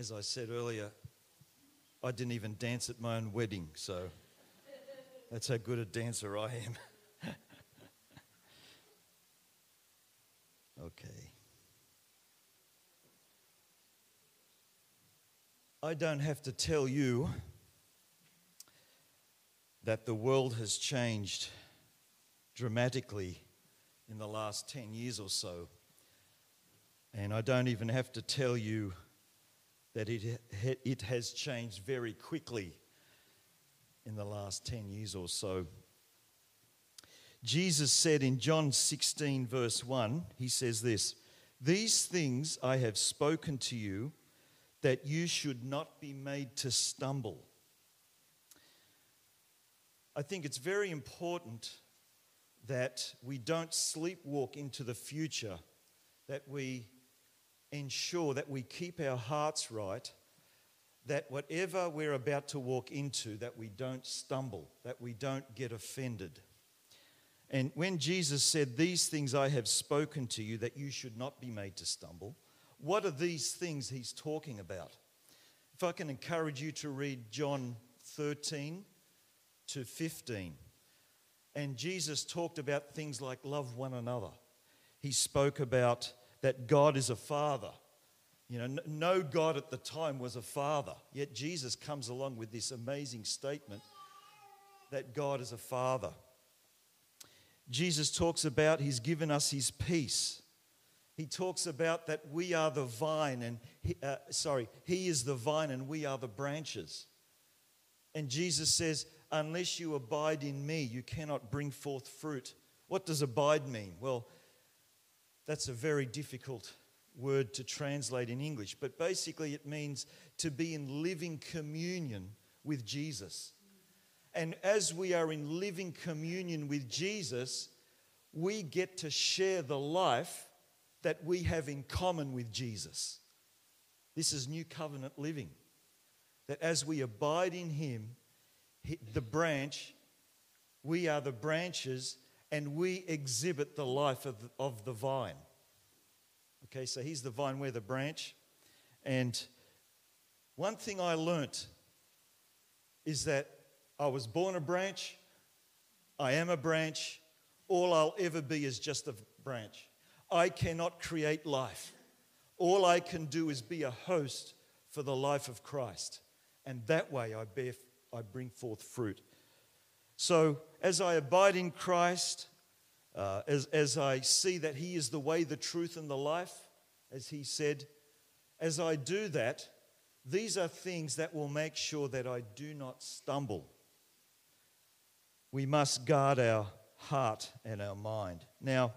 As I said earlier, I didn't even dance at my own wedding, so that's how good a dancer I am. okay. I don't have to tell you that the world has changed dramatically in the last 10 years or so. And I don't even have to tell you that it, it has changed very quickly in the last 10 years or so. Jesus said in John 16, verse 1, he says this These things I have spoken to you that you should not be made to stumble. I think it's very important that we don't sleepwalk into the future, that we ensure that we keep our hearts right, that whatever we're about to walk into, that we don't stumble, that we don't get offended. And when Jesus said, These things I have spoken to you, that you should not be made to stumble, what are these things he's talking about? If I can encourage you to read John 13 to 15. And Jesus talked about things like love one another. He spoke about that God is a father. You know, no God at the time was a father. Yet Jesus comes along with this amazing statement that God is a father. Jesus talks about he's given us his peace. He talks about that we are the vine and he, uh, sorry, he is the vine and we are the branches. And Jesus says, unless you abide in me, you cannot bring forth fruit. What does abide mean? Well, that's a very difficult word to translate in English, but basically it means to be in living communion with Jesus. And as we are in living communion with Jesus, we get to share the life that we have in common with Jesus. This is new covenant living. That as we abide in Him, the branch, we are the branches, and we exhibit the life of the, vine. Okay, so he's the vine, we're the branch. And one thing I learnt is that I was born a branch, I am a branch, all I'll ever be is just a branch. I cannot create life. All I can do is be a host for the life of Christ. And that way I, bear, I bring forth fruit. So as I abide in Christ, uh, as, as I see that He is the way, the truth, and the life, as He said, as I do that, these are things that will make sure that I do not stumble. We must guard our heart and our mind. Now,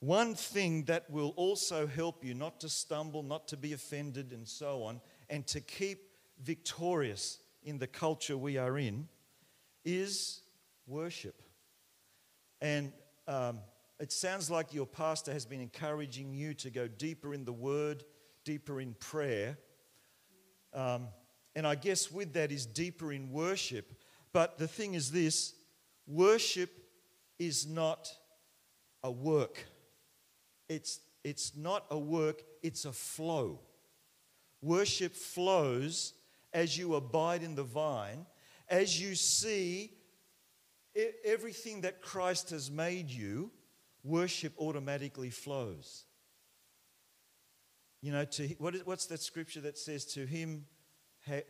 one thing that will also help you not to stumble, not to be offended, and so on, and to keep victorious in the culture we are in is worship. And um, it sounds like your pastor has been encouraging you to go deeper in the word, deeper in prayer. Um, and I guess with that is deeper in worship. But the thing is this worship is not a work. It's, it's not a work, it's a flow. Worship flows as you abide in the vine, as you see everything that Christ has made you, worship automatically flows. You know, to, what is, what's that scripture that says, To him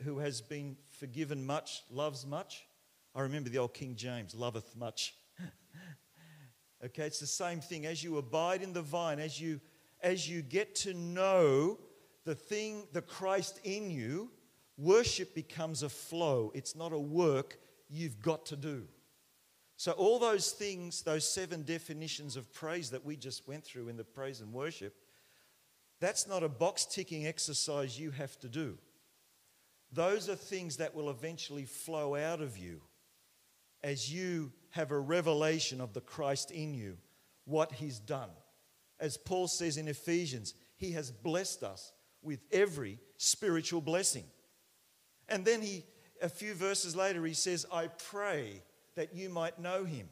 who has been forgiven much loves much? I remember the old King James, loveth much. okay, it's the same thing. As you abide in the vine, as you, as you get to know the thing, the Christ in you, worship becomes a flow. It's not a work you've got to do. So, all those things, those seven definitions of praise that we just went through in the praise and worship, that's not a box ticking exercise you have to do. Those are things that will eventually flow out of you as you have a revelation of the Christ in you, what He's done. As Paul says in Ephesians, He has blessed us with every spiritual blessing. And then he, a few verses later, he says, I pray that you might know him.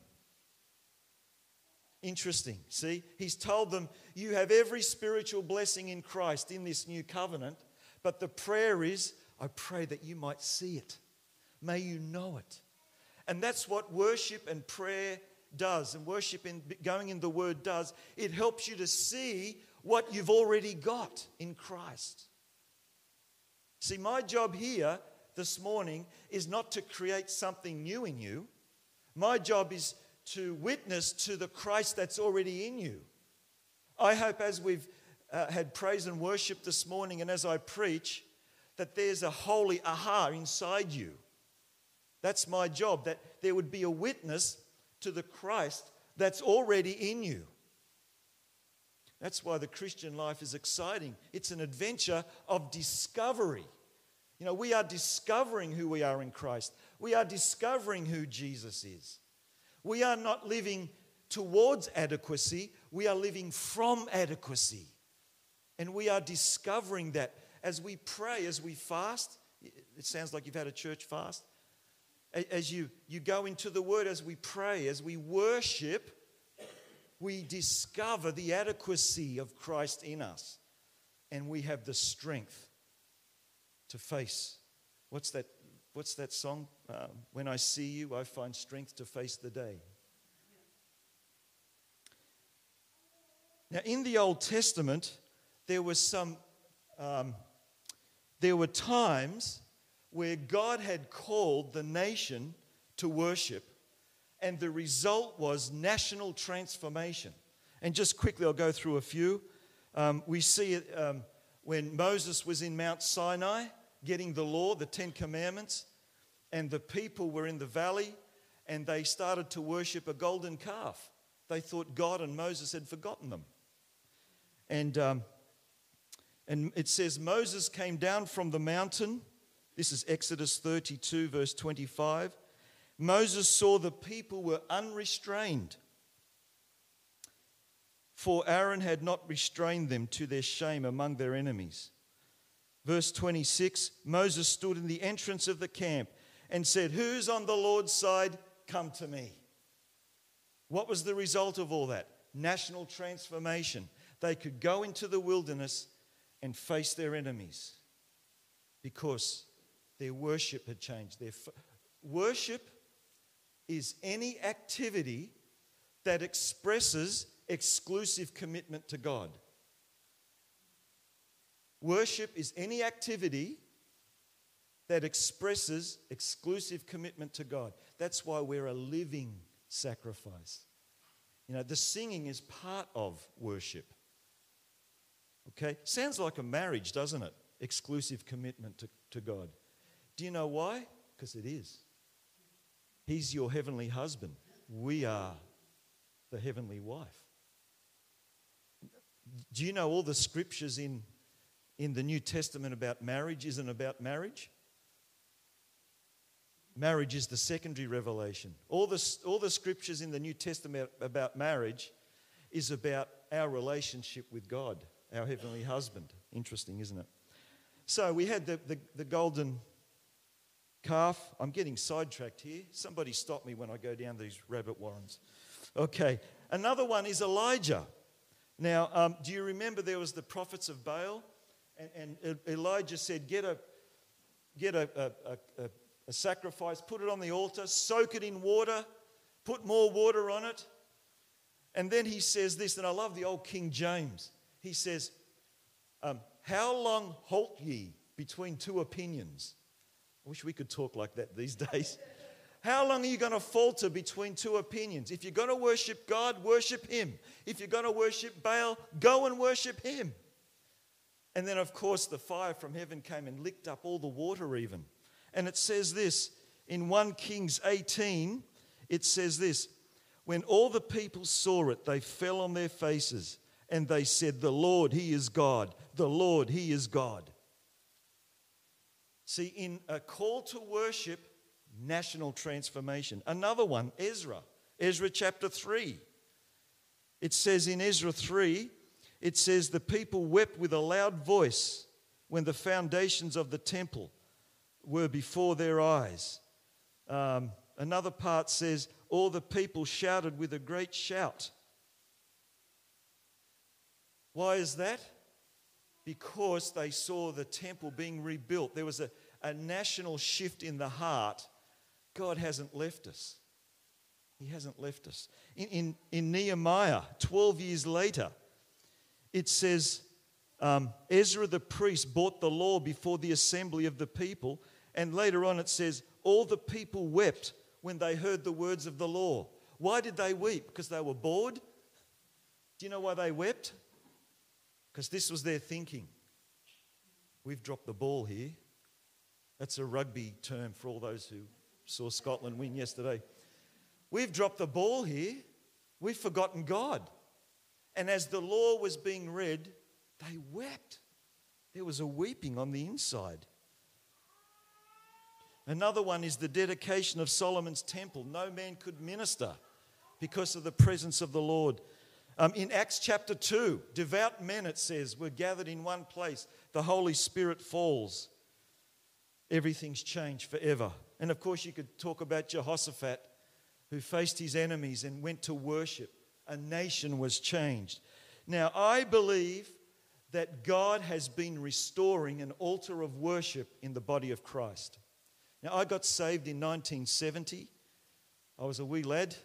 Interesting. See, he's told them, You have every spiritual blessing in Christ in this new covenant, But the prayer is, I pray that you might see it. May you know it. And that's what worship and prayer does. And worship and going in the Word does. It helps you to see what you've already got in Christ. See, my job here this morning is not to create something new in you. My job is to witness to the Christ that's already in you. I hope as we've uh, had praise and worship this morning and as I preach, that there's a holy aha inside you. That's my job, that there would be a witness to the Christ that's already in you. That's why the Christian life is exciting. It's an adventure of discovery. You know, we are discovering who we are in Christ, we are discovering who Jesus is. We are not living towards adequacy, we are living from adequacy. And we are discovering that as we pray, as we fast. It sounds like you've had a church fast. As you, you go into the Word, as we pray, as we worship, we discover the adequacy of Christ in us. And we have the strength to face. What's that, what's that song? Uh, when I see you, I find strength to face the day. Now, in the Old Testament, there was some, um, there were times where God had called the nation to worship, and the result was national transformation. And just quickly, I'll go through a few. Um, we see it um, when Moses was in Mount Sinai getting the law, the Ten Commandments, and the people were in the valley and they started to worship a golden calf. They thought God and Moses had forgotten them. And, um, and it says, Moses came down from the mountain. This is Exodus 32, verse 25. Moses saw the people were unrestrained, for Aaron had not restrained them to their shame among their enemies. Verse 26 Moses stood in the entrance of the camp and said, Who's on the Lord's side? Come to me. What was the result of all that? National transformation. They could go into the wilderness and face their enemies because their worship had changed. Their f- worship is any activity that expresses exclusive commitment to God. Worship is any activity that expresses exclusive commitment to God. That's why we're a living sacrifice. You know, the singing is part of worship. Okay? Sounds like a marriage, doesn't it? Exclusive commitment to, to God. Do you know why? Because it is. He's your heavenly husband. We are the heavenly wife. Do you know all the scriptures in in the New Testament about marriage isn't about marriage. Marriage is the secondary revelation. All the, all the scriptures in the New Testament about marriage is about our relationship with God, our heavenly husband. Interesting, isn't it? So we had the, the, the golden calf. I'm getting sidetracked here. Somebody stop me when I go down these rabbit warrens. Okay, another one is Elijah. Now, um, do you remember there was the prophets of Baal? And, and Elijah said, Get, a, get a, a, a, a sacrifice, put it on the altar, soak it in water, put more water on it. And then he says this, and I love the old King James. He says, um, How long halt ye between two opinions? I wish we could talk like that these days. How long are you going to falter between two opinions? If you're going to worship God, worship Him. If you're going to worship Baal, go and worship Him. And then, of course, the fire from heaven came and licked up all the water, even. And it says this in 1 Kings 18, it says this When all the people saw it, they fell on their faces and they said, The Lord, He is God. The Lord, He is God. See, in a call to worship, national transformation. Another one, Ezra. Ezra chapter 3. It says in Ezra 3, it says, The people wept with a loud voice when the foundations of the temple were before their eyes. Um, another part says, All the people shouted with a great shout. Why is that? because they saw the temple being rebuilt. There was a, a national shift in the heart. God hasn't left us. He hasn't left us. In, in, in Nehemiah, 12 years later, it says um, Ezra the priest brought the law before the assembly of the people. And later on, it says, All the people wept when they heard the words of the law. Why did they weep? Because they were bored? Do you know why they wept? Because this was their thinking. We've dropped the ball here. That's a rugby term for all those who saw Scotland win yesterday. We've dropped the ball here. We've forgotten God. And as the law was being read, they wept. There was a weeping on the inside. Another one is the dedication of Solomon's temple. No man could minister because of the presence of the Lord. Um, in Acts chapter 2, devout men, it says, were gathered in one place. The Holy Spirit falls. Everything's changed forever. And of course, you could talk about Jehoshaphat, who faced his enemies and went to worship. A nation was changed. Now, I believe that God has been restoring an altar of worship in the body of Christ. Now, I got saved in 1970. I was a wee lad.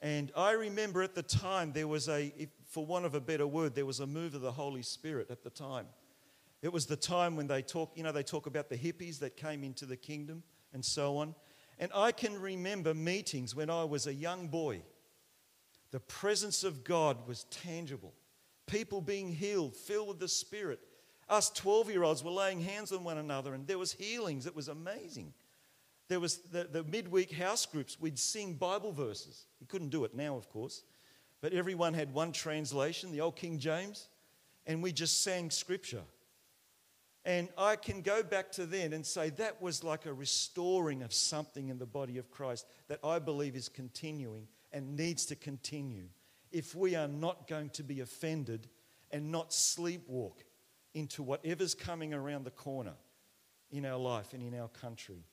And I remember at the time there was a, for want of a better word, there was a move of the Holy Spirit at the time. It was the time when they talk, you know, they talk about the hippies that came into the kingdom and so on. And I can remember meetings when I was a young boy. The presence of God was tangible. People being healed, filled with the Spirit. Us 12 year olds were laying hands on one another, and there was healings. It was amazing. There was the, the midweek house groups. We'd sing Bible verses. You couldn't do it now, of course. But everyone had one translation, the old King James, and we just sang scripture. And I can go back to then and say that was like a restoring of something in the body of Christ that I believe is continuing and needs to continue if we are not going to be offended and not sleepwalk into whatever's coming around the corner in our life and in our country.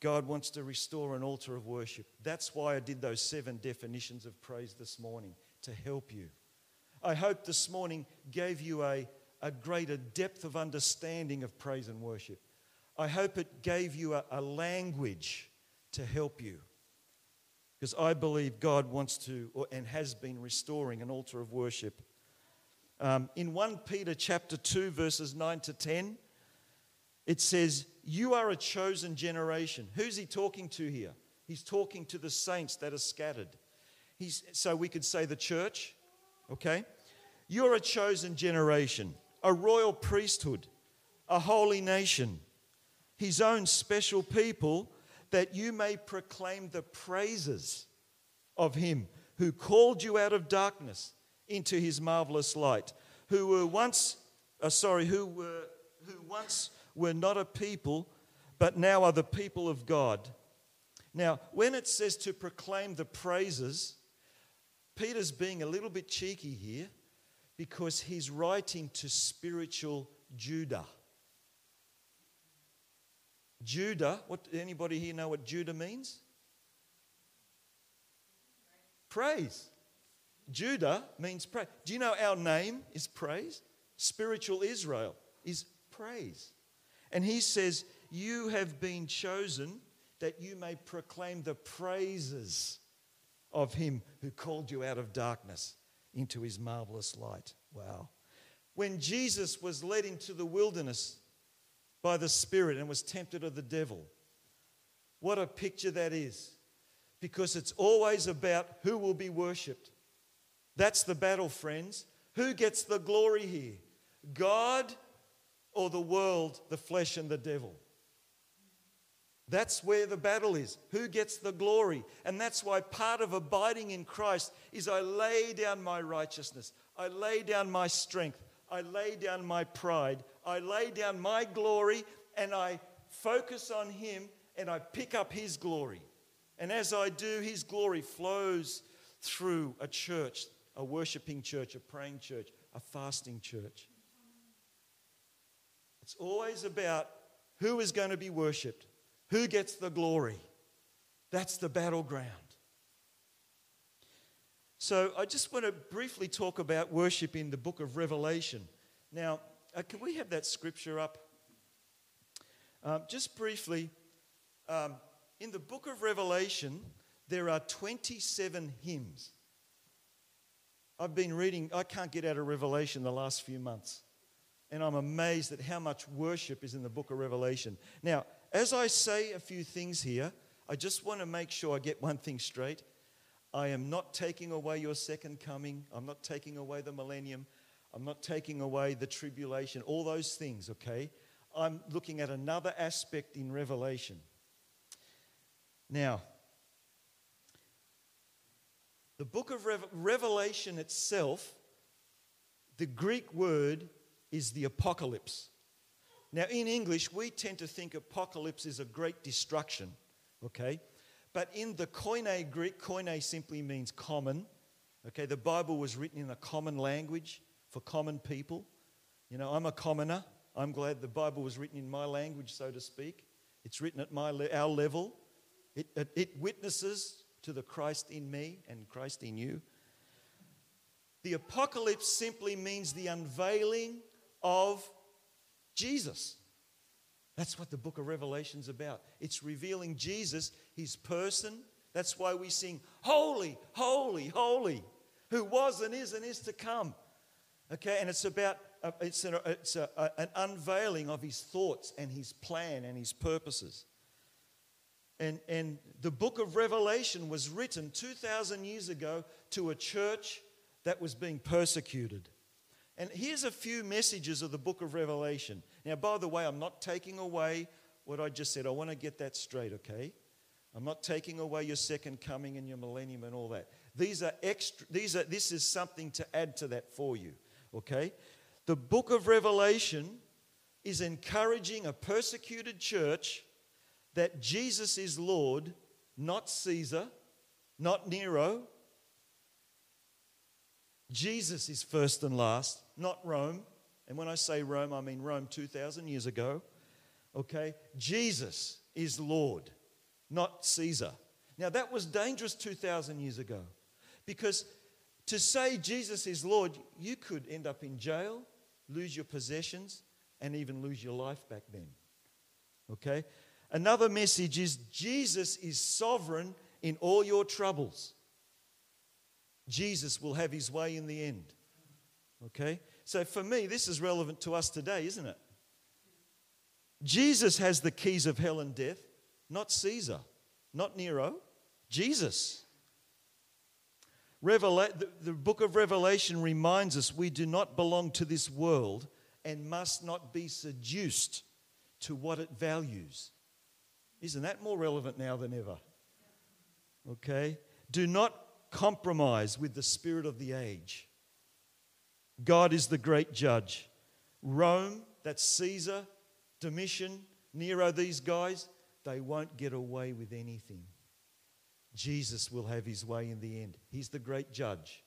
God wants to restore an altar of worship. That's why I did those seven definitions of praise this morning to help you. I hope this morning gave you a, a greater depth of understanding of praise and worship. I hope it gave you a, a language to help you. Because I believe God wants to or, and has been restoring an altar of worship. Um, in 1 Peter chapter 2, verses 9 to 10, it says, You are a chosen generation. Who's he talking to here? He's talking to the saints that are scattered. He's, so we could say the church, okay? You're a chosen generation, a royal priesthood, a holy nation, his own special people, that you may proclaim the praises of him who called you out of darkness into his marvelous light, who were once, uh, sorry, who were, who once were not a people, but now are the people of God. Now, when it says to proclaim the praises, Peter's being a little bit cheeky here because he's writing to spiritual Judah. Judah, what anybody here know what Judah means? Praise. Judah means praise. Do you know our name is praise? Spiritual Israel is praise. And he says, You have been chosen that you may proclaim the praises of him who called you out of darkness into his marvelous light. Wow. When Jesus was led into the wilderness by the Spirit and was tempted of the devil, what a picture that is. Because it's always about who will be worshipped. That's the battle, friends. Who gets the glory here? God or the world, the flesh, and the devil. That's where the battle is. Who gets the glory? And that's why part of abiding in Christ is I lay down my righteousness, I lay down my strength, I lay down my pride, I lay down my glory, and I focus on Him and I pick up His glory. And as I do, His glory flows through a church, a worshiping church, a praying church, a fasting church. It's always about who is going to be worshiped, who gets the glory. That's the battleground. So I just want to briefly talk about worship in the book of Revelation. Now, uh, can we have that scripture up? Um, just briefly, um, in the book of Revelation, there are 27 hymns. I've been reading, I can't get out of Revelation the last few months. And I'm amazed at how much worship is in the book of Revelation. Now, as I say a few things here, I just want to make sure I get one thing straight. I am not taking away your second coming. I'm not taking away the millennium. I'm not taking away the tribulation, all those things, okay? I'm looking at another aspect in Revelation. Now, the book of Revelation itself, the Greek word is the apocalypse. Now, in English, we tend to think apocalypse is a great destruction, okay? But in the Koine Greek, Koine simply means common. Okay, the Bible was written in a common language for common people. You know, I'm a commoner. I'm glad the Bible was written in my language, so to speak. It's written at my, our level. It, it, it witnesses to the Christ in me and Christ in you. The apocalypse simply means the unveiling of Jesus. That's what the book of Revelation's about. It's revealing Jesus, his person. That's why we sing, Holy, Holy, Holy, who was and is and is to come. Okay, and it's about uh, it's, an, it's a, a, an unveiling of his thoughts and his plan and his purposes. And, and the book of Revelation was written 2,000 years ago to a church that was being persecuted. And here's a few messages of the book of Revelation. Now, by the way, I'm not taking away what I just said. I want to get that straight, okay? I'm not taking away your second coming and your millennium and all that. These are extra, these are, this is something to add to that for you, okay? The book of Revelation is encouraging a persecuted church that Jesus is Lord, not Caesar, not Nero. Jesus is first and last, not Rome. And when I say Rome, I mean Rome 2,000 years ago. Okay? Jesus is Lord, not Caesar. Now, that was dangerous 2,000 years ago because to say Jesus is Lord, you could end up in jail, lose your possessions, and even lose your life back then. Okay? Another message is Jesus is sovereign in all your troubles. Jesus will have his way in the end. Okay? So for me, this is relevant to us today, isn't it? Jesus has the keys of hell and death, not Caesar, not Nero, Jesus. Revela- the, the book of Revelation reminds us we do not belong to this world and must not be seduced to what it values. Isn't that more relevant now than ever? Okay? Do not compromise with the spirit of the age. God is the great judge. Rome, that's Caesar, Domitian, Nero, these guys, they won't get away with anything. Jesus will have his way in the end. He's the great judge.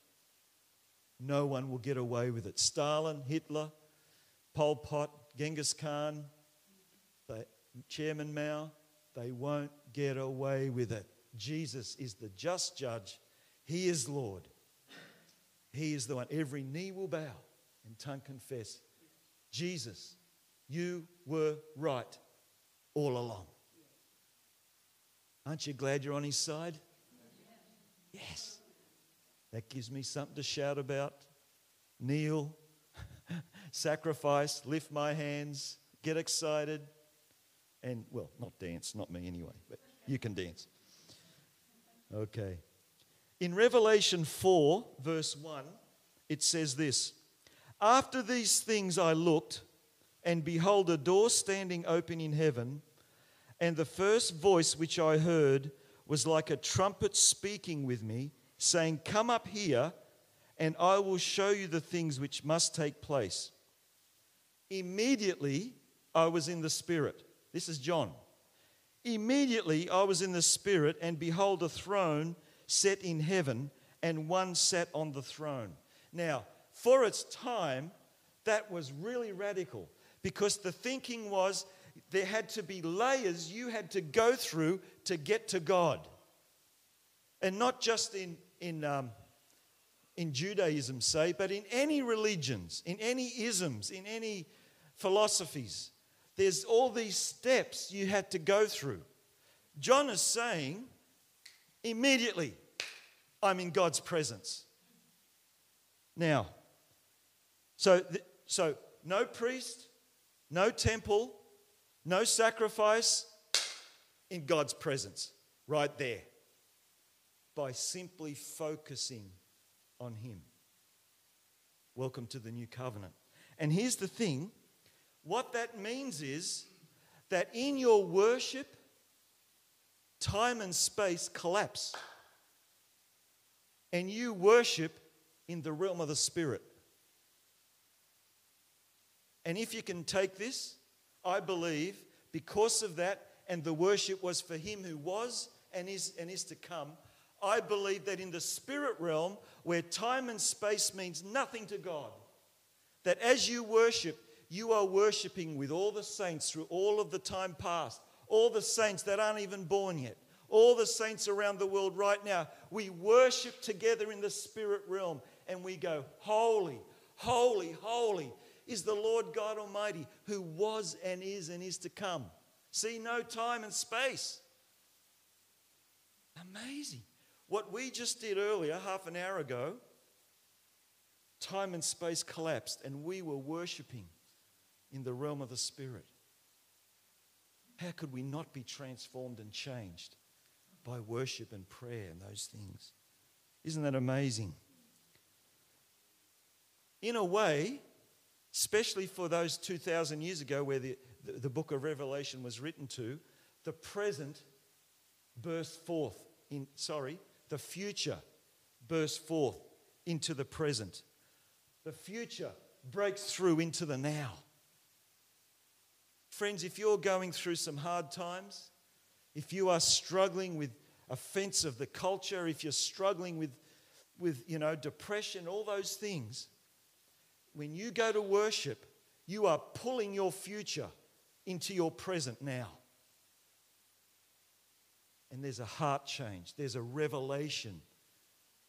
No one will get away with it. Stalin, Hitler, Pol Pot, Genghis Khan, Chairman Mao, they won't get away with it. Jesus is the just judge. He is Lord. He is the one. Every knee will bow and tongue confess. Jesus, you were right all along. Aren't you glad you're on his side? Yes. That gives me something to shout about. Kneel, sacrifice, lift my hands, get excited and, well, not dance, not me anyway, but you can dance. Okay. In Revelation 4, verse 1, it says this After these things I looked, and behold, a door standing open in heaven, and the first voice which I heard was like a trumpet speaking with me, saying, Come up here, and I will show you the things which must take place. Immediately I was in the Spirit this is John. Immediately I was in the Spirit, and behold, a throne set in heaven, and one sat on the throne. Now, for its time, that was really radical because the thinking was there had to be layers you had to go through to get to God. And not just in, in um, in Judaism say, but in any religions, in any isms, in any philosophies, there's all these steps you had to go through. John is saying, immediately, I'm in God's presence. Now, so, so no priest, no temple, no sacrifice, in God's presence, right there, by simply focusing on Him. Welcome to the new covenant. And here's the thing what that means is that in your worship, time and space collapse. And you worship in the realm of the Spirit. And if you can take this, I believe because of that, and the worship was for Him who was and is and is to come, I believe that in the spirit realm, where time and space means nothing to God, that as you worship, you are worshiping with all the saints through all of the time past, all the saints that aren't even born yet, all the saints around the world right now. We worship together in the spirit realm and we go, Holy, holy, holy is the Lord God Almighty who was and is and is to come. See, no time and space. Amazing. What we just did earlier, half an hour ago, time and space collapsed and we were worshiping in the realm of the Spirit. How could we not be transformed and changed by worship and prayer and those things? Isn't that amazing? In a way, especially for those 2,000 years ago where the, the, the, book of Revelation was written to, the present burst forth in, sorry, the future burst forth into the present. The future breaks through into the now. Friends, if you're going through some hard times, if you are struggling with offense of the culture, if you're struggling with, with you know, depression, all those things, when you go to worship, you are pulling your future into your present now. And there's a heart change, there's a revelation.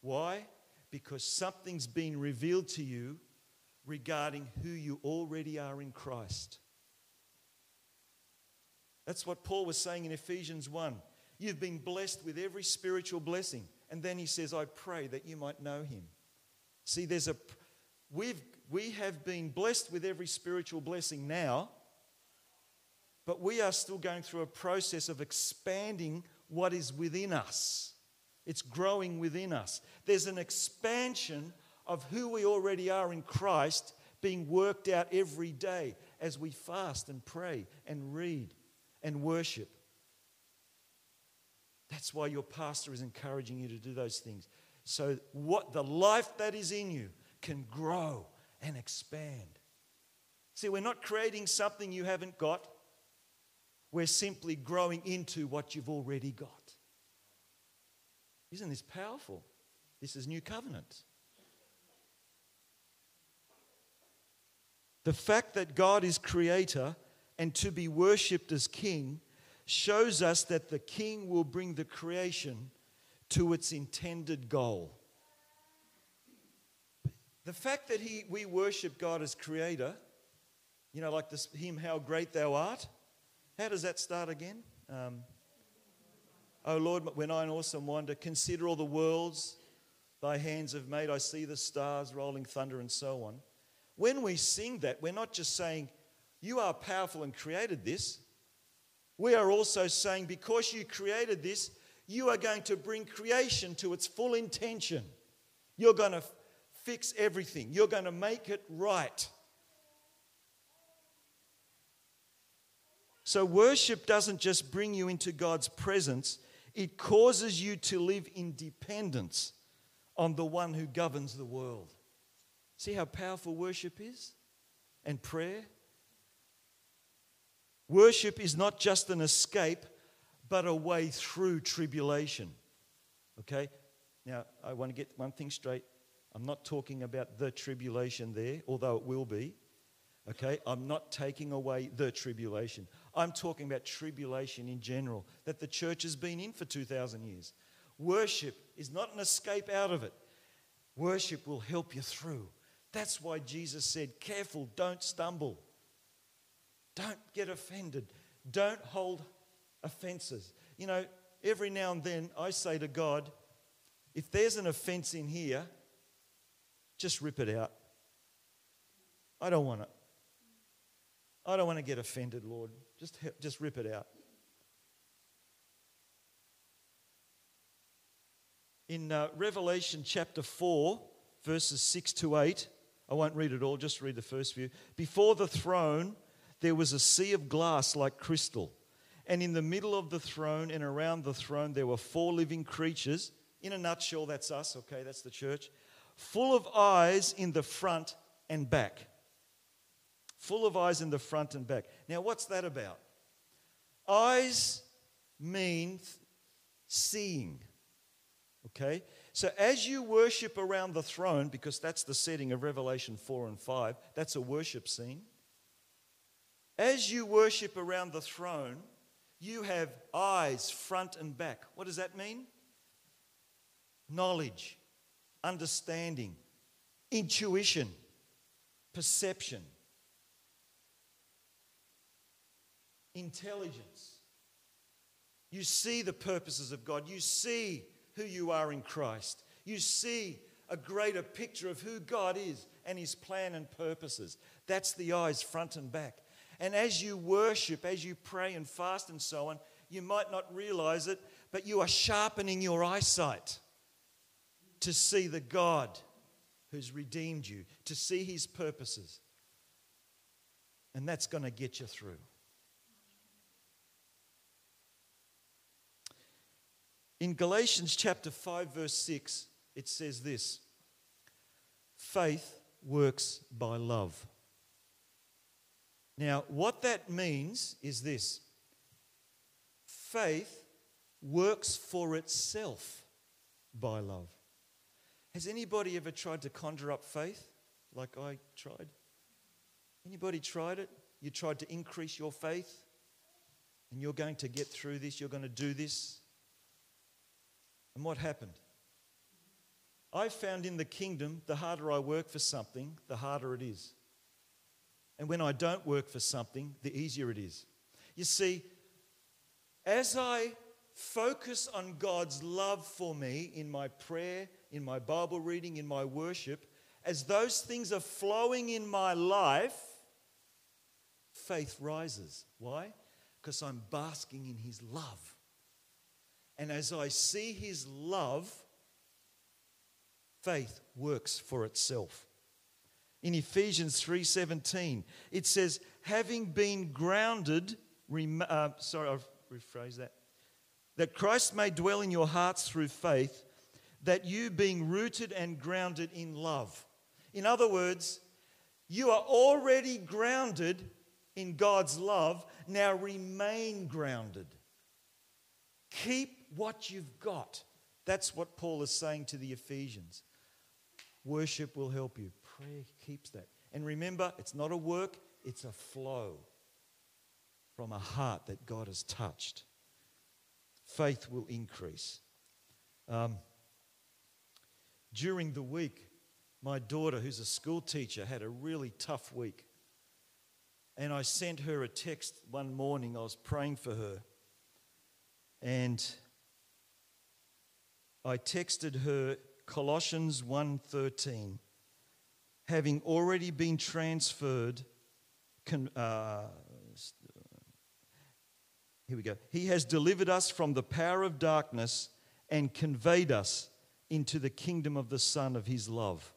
Why? Because something's been revealed to you regarding who you already are in Christ. That's what Paul was saying in Ephesians 1. You've been blessed with every spiritual blessing. And then he says, I pray that you might know him. See, there's a we've we have been blessed with every spiritual blessing now, but we are still going through a process of expanding what is within us. It's growing within us. There's an expansion of who we already are in Christ being worked out every day as we fast and pray and read and worship. That's why your pastor is encouraging you to do those things. So what the life that is in you can grow and expand. See, we're not creating something you haven't got. We're simply growing into what you've already got. Isn't this powerful? This is new covenant. The fact that God is creator and to be worshipped as king shows us that the king will bring the creation to its intended goal. The fact that he, we worship God as creator, you know, like this hymn, How Great Thou Art, how does that start again? Um, oh Lord, when I in awesome wonder consider all the worlds thy hands have made, I see the stars, rolling thunder, and so on. When we sing that, we're not just saying, You are powerful and created this. We are also saying, Because you created this, you are going to bring creation to its full intention. You're going to fix everything, you're going to make it right. So, worship doesn't just bring you into God's presence, it causes you to live in dependence on the one who governs the world. See how powerful worship is? And prayer? Worship is not just an escape, but a way through tribulation. Okay? Now, I want to get one thing straight. I'm not talking about the tribulation there, although it will be. Okay? I'm not taking away the tribulation. I'm talking about tribulation in general that the church has been in for 2,000 years. Worship is not an escape out of it. Worship will help you through. That's why Jesus said, Careful, don't stumble. Don't get offended. Don't hold offenses. You know, every now and then I say to God, if there's an offense in here, just rip it out. I don't want it. I don't want to get offended, Lord. Just, just rip it out. In uh, Revelation chapter 4, verses 6 to 8, I won't read it all, just read the first few. Before the throne, there was a sea of glass like crystal. And in the middle of the throne and around the throne, there were four living creatures. In a nutshell, that's us, okay, that's the church. Full of eyes in the front and back. Full of eyes in the front and back. Now, what's that about? Eyes mean seeing, okay? So, as you worship around the throne, because that's the setting of Revelation 4 and 5, that's a worship scene. As you worship around the throne, you have eyes front and back. What does that mean? Knowledge, understanding, intuition, perception, intelligence. You see the purposes of God. You see who you are in Christ. You see a greater picture of who God is and His plan and purposes. That's the eyes front and back. And as you worship, as you pray and fast and so on, you might not realize it, but you are sharpening your eyesight to see the God who's redeemed you, to see His purposes. And that's going to get you through. In Galatians chapter 5, verse 6, it says this faith works by love. Now, what that means is this faith works for itself by love. Has anybody ever tried to conjure up faith like I tried? Anybody tried it? You tried to increase your faith and you're going to get through this, you're going to do this. And what happened? I found in the kingdom, the harder I work for something, the harder it is. And when I don't work for something, the easier it is. You see, as I focus on God's love for me in my prayer, in my Bible reading, in my worship, as those things are flowing in my life, faith rises. Why? Because I'm basking in His love. And as I see his love, faith works for itself. In Ephesians 3:17, it says, "Having been grounded, uh, sorry, I'll rephrase that. That Christ may dwell in your hearts through faith, that you being rooted and grounded in love." In other words, you are already grounded in God's love, now remain grounded. Keep what you've got. That's what Paul is saying to the Ephesians. Worship will help you. Prayer keeps that. And remember, it's not a work, it's a flow from a heart that God has touched. Faith will increase. Um, during the week, my daughter, who's a school teacher, had a really tough week. And I sent her a text one morning. I was praying for her. And I texted her Colossians 1:13 having already been transferred uh, here we go. He has delivered us from the power of darkness and conveyed us into the kingdom of the Son of His love.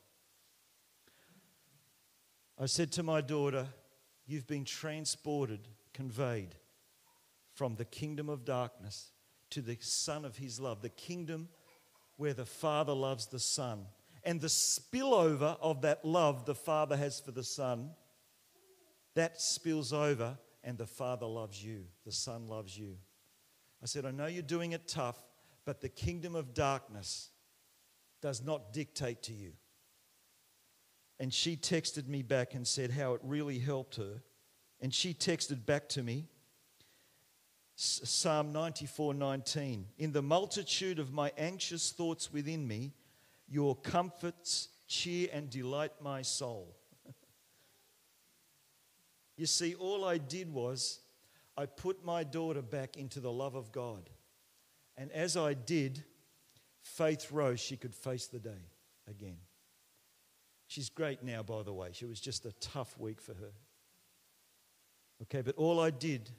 I said to my daughter, You've been transported, conveyed from the kingdom of darkness to the Son of His love, the kingdom where the Father loves the Son. And the spillover of that love the Father has for the Son, that spills over, and the Father loves you. The Son loves you. I said, I know you're doing it tough, but the kingdom of darkness does not dictate to you. And she texted me back and said how it really helped her. And she texted back to me Psalm 94 19. In the multitude of my anxious thoughts within me, Your comforts cheer and delight my soul. you see, all I did was I put my daughter back into the love of God. And as I did, faith rose, she could face the day again. She's great now, by the way. She was just a tough week for her. Okay, but all I did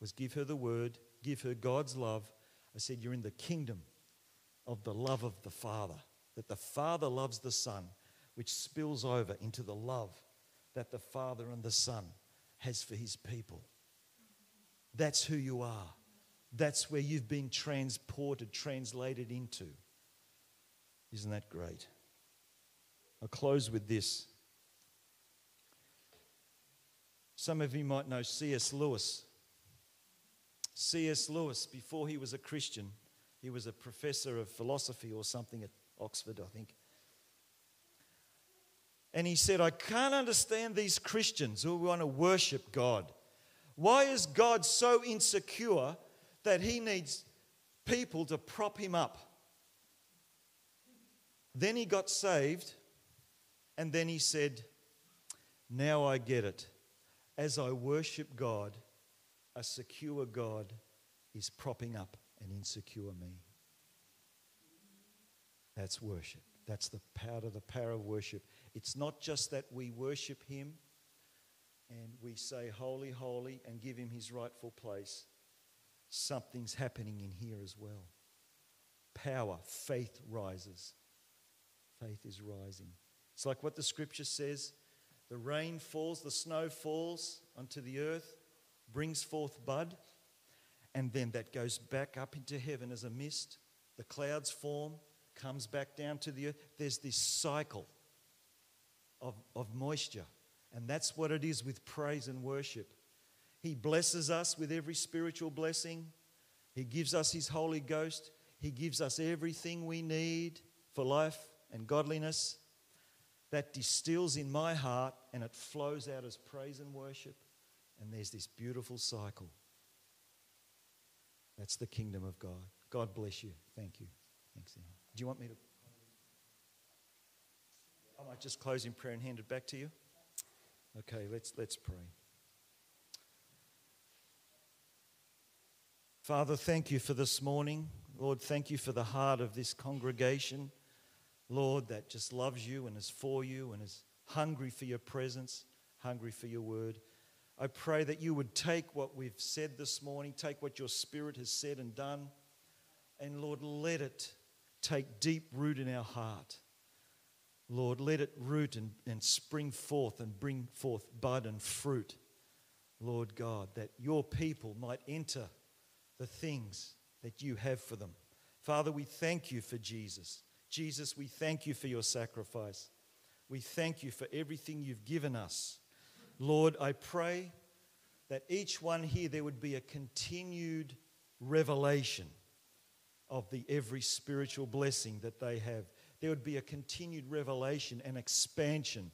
was give her the word, give her God's love. I said, You're in the kingdom of the love of the Father, that the Father loves the Son, which spills over into the love that the Father and the Son has for his people. That's who you are. That's where you've been transported, translated into. Isn't that great? I'll close with this. Some of you might know C.S. Lewis. C.S. Lewis, before he was a Christian, he was a professor of philosophy or something at Oxford, I think. And he said, I can't understand these Christians who want to worship God. Why is God so insecure that he needs people to prop him up? Then he got saved, and then he said, Now I get it. As I worship God, a secure God is propping up an insecure me. That's worship. That's the power of the power of worship. It's not just that we worship Him and we say, Holy, holy, and give Him His rightful place. Something's happening in here as well. Power, faith rises. Faith is rising. It's like what the scripture says the rain falls, the snow falls onto the earth, brings forth bud, and then that goes back up into heaven as a mist. The clouds form, comes back down to the earth. There's this cycle of, of moisture. And that's what it is with praise and worship. He blesses us with every spiritual blessing. He gives us His Holy Ghost. He gives us everything we need for life and godliness. That distills in my heart and it flows out as praise and worship. And there's this beautiful cycle. That's the kingdom of God. God bless you. Thank you. Thanks, Ian. Do you want me to? I might just close in prayer and hand it back to you. Okay, let's, let's pray. Father, thank you for this morning. Lord, thank you for the heart of this congregation. Lord, that just loves you and is for you and is hungry for your presence, hungry for your word. I pray that you would take what we've said this morning, take what your spirit has said and done, and Lord, let it take deep root in our heart. Lord, let it root and, and spring forth and bring forth bud and fruit, Lord God, that your people might enter the things that you have for them. Father, we thank you for Jesus. Jesus, we thank you for your sacrifice. We thank you for everything you've given us. Lord, I pray that each one here there would be a continued revelation of the every spiritual blessing that they have. There would be a continued revelation and expansion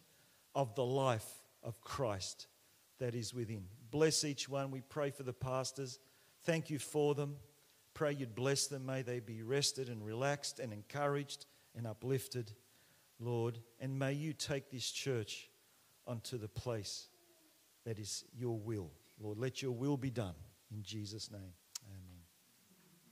of the life of Christ that is within. Bless each one. We pray for the pastors. Thank you for them. Pray you'd bless them. May they be rested and relaxed and encouraged and uplifted, Lord. And may you take this church onto the place that is your will. Lord, let your will be done in Jesus' name.